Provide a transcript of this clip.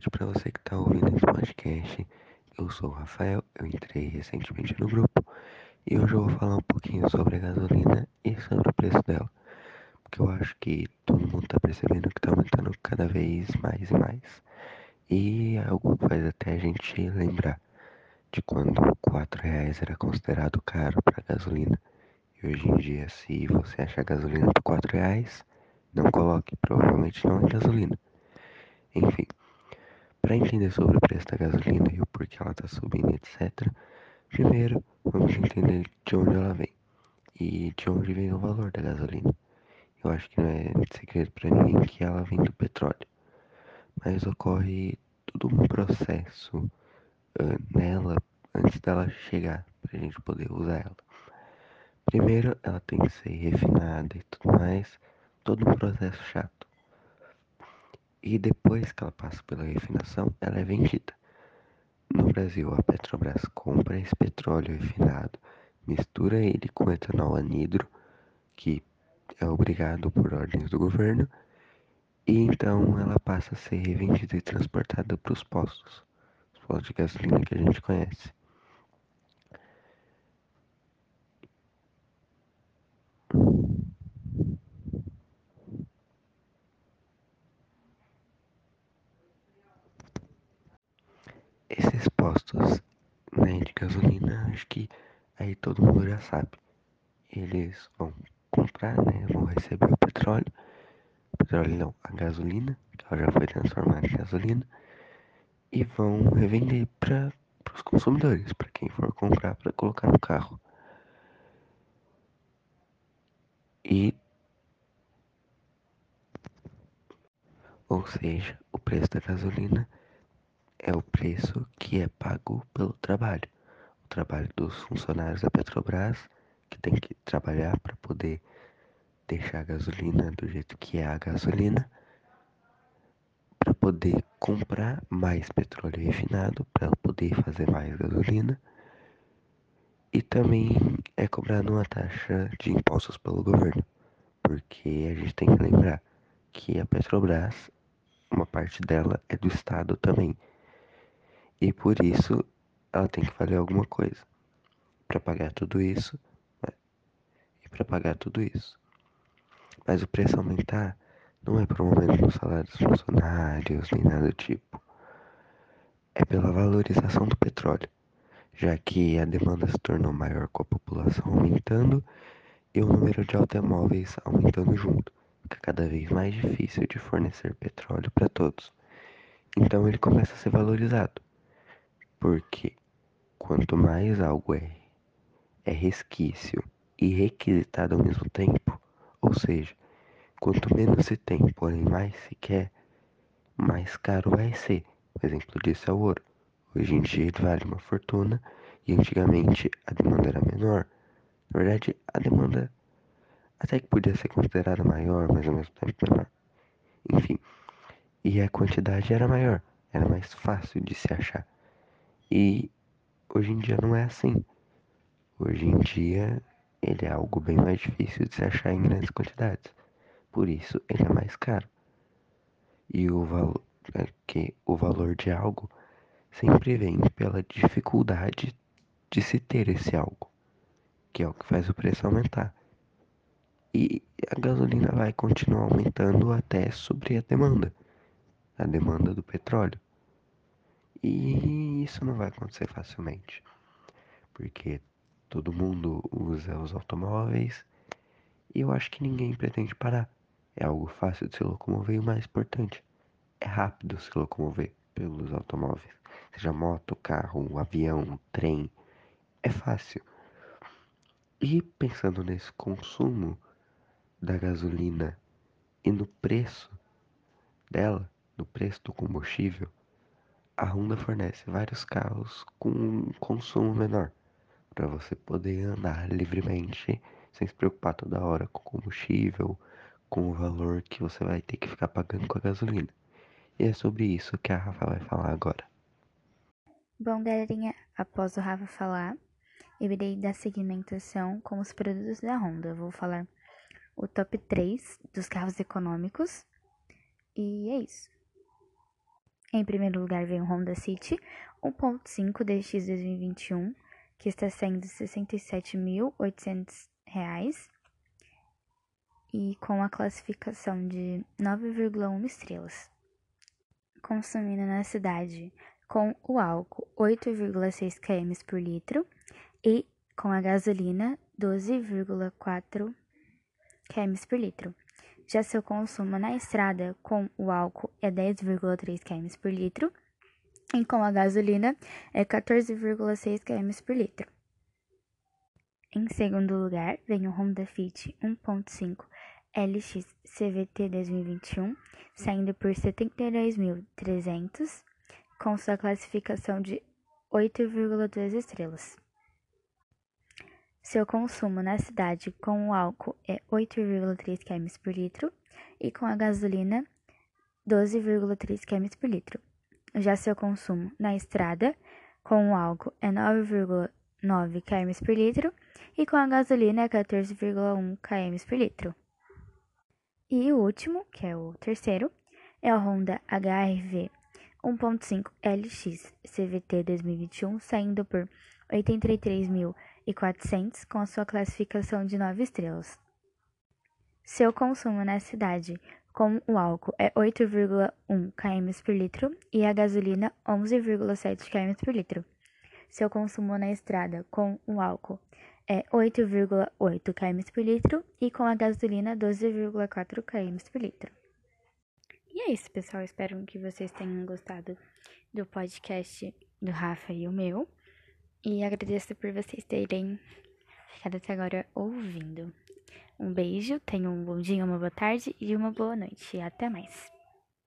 noite para você que está ouvindo esse podcast. Eu sou o Rafael, eu entrei recentemente no grupo e hoje eu vou falar um pouquinho sobre a gasolina e sobre o preço dela. Porque eu acho que todo mundo está percebendo que está aumentando cada vez mais e mais. E algo faz até a gente lembrar de quando 4 reais era considerado caro para gasolina. E hoje em dia, se você achar gasolina por 4 reais, não coloque, provavelmente não é gasolina. Enfim, para entender sobre o preço da gasolina e o porquê ela está subindo, etc., primeiro vamos entender de onde ela vem e de onde vem o valor da gasolina. Eu acho que não é segredo para ninguém que ela vem do petróleo, mas ocorre todo um processo uh, nela antes dela chegar para a gente poder usar ela. Primeiro, ela tem que ser refinada e tudo mais, todo um processo chato. E depois que ela passa pela refinação, ela é vendida. No Brasil, a Petrobras compra esse petróleo refinado, mistura ele com etanol anidro, que é obrigado por ordens do governo, e então ela passa a ser revendida e transportada para os postos, os postos de gasolina que a gente conhece. Esses postos né, de gasolina, acho que aí todo mundo já sabe. Eles vão comprar, né? Vão receber o petróleo. Petróleo não, a gasolina, que ela já foi transformada em gasolina. E vão revender para os consumidores, para quem for comprar para colocar no carro. E ou seja, o preço da gasolina é o preço que é pago pelo trabalho. O trabalho dos funcionários da Petrobras, que tem que trabalhar para poder deixar a gasolina do jeito que é a gasolina, para poder comprar mais petróleo refinado, para poder fazer mais gasolina. E também é cobrado uma taxa de impostos pelo governo, porque a gente tem que lembrar que a Petrobras, uma parte dela é do Estado também. E por isso ela tem que fazer alguma coisa para pagar tudo isso. Né? E para pagar tudo isso. Mas o preço aumentar não é um aumento no salário dos funcionários, nem nada do tipo. É pela valorização do petróleo, já que a demanda se tornou maior com a população aumentando e o número de automóveis aumentando junto. Fica cada vez mais difícil de fornecer petróleo para todos. Então ele começa a ser valorizado. Porque quanto mais algo é, é resquício e requisitado ao mesmo tempo, ou seja, quanto menos se tem, porém mais se quer, mais caro vai ser. O exemplo disso é o ouro. Hoje em dia ele vale uma fortuna e antigamente a demanda era menor. Na verdade, a demanda até que podia ser considerada maior, mas ao mesmo tempo menor. Enfim, e a quantidade era maior, era mais fácil de se achar. E hoje em dia não é assim. Hoje em dia ele é algo bem mais difícil de se achar em grandes quantidades. Por isso ele é mais caro. E o valor é que o valor de algo sempre vem pela dificuldade de se ter esse algo, que é o que faz o preço aumentar. E a gasolina vai continuar aumentando até sobre a demanda, a demanda do petróleo. E isso não vai acontecer facilmente, porque todo mundo usa os automóveis e eu acho que ninguém pretende parar. É algo fácil de se locomover e o mais importante, é rápido se locomover pelos automóveis, seja moto, carro, avião, trem, é fácil. E pensando nesse consumo da gasolina e no preço dela, no preço do combustível, a Honda fornece vários carros com um consumo menor para você poder andar livremente sem se preocupar toda hora com combustível, com o valor que você vai ter que ficar pagando com a gasolina. E é sobre isso que a Rafa vai falar agora. Bom, galerinha, após o Rafa falar, eu irei dar segmentação com os produtos da Honda. Eu vou falar o top 3 dos carros econômicos. E é isso. Em primeiro lugar vem o Honda City 1.5 DX 2021, que está saindo R$ 67.800 e com a classificação de 9,1 estrelas. Consumindo na cidade com o álcool 8,6 km por litro e com a gasolina 12,4 km por litro. Já seu consumo na estrada com o álcool é 10,3 km por litro e com a gasolina é 14,6 km por litro. Em segundo lugar, vem o Honda Fit 1.5 LX CVT 2021, saindo por 72.300, com sua classificação de 8,2 estrelas. Seu consumo na cidade com o álcool é 8,3 km por litro e com a gasolina 12,3 km por litro. Já seu consumo na estrada com o álcool é 9,9 km por litro e com a gasolina é 14,1 km por litro. E o último, que é o terceiro, é o Honda HRV 1.5 LX CVT 2021, saindo por 83.400 com a sua classificação de 9 estrelas. Seu consumo na cidade com o álcool é 8,1 km por litro e a gasolina 11,7 km por litro. Seu consumo na estrada com o álcool é 8,8 km por litro e com a gasolina 12,4 km por litro. E é isso, pessoal. Espero que vocês tenham gostado do podcast do Rafa e o meu. E agradeço por vocês terem ficado até agora ouvindo. Um beijo, tenham um bom dia, uma boa tarde e uma boa noite. Até mais.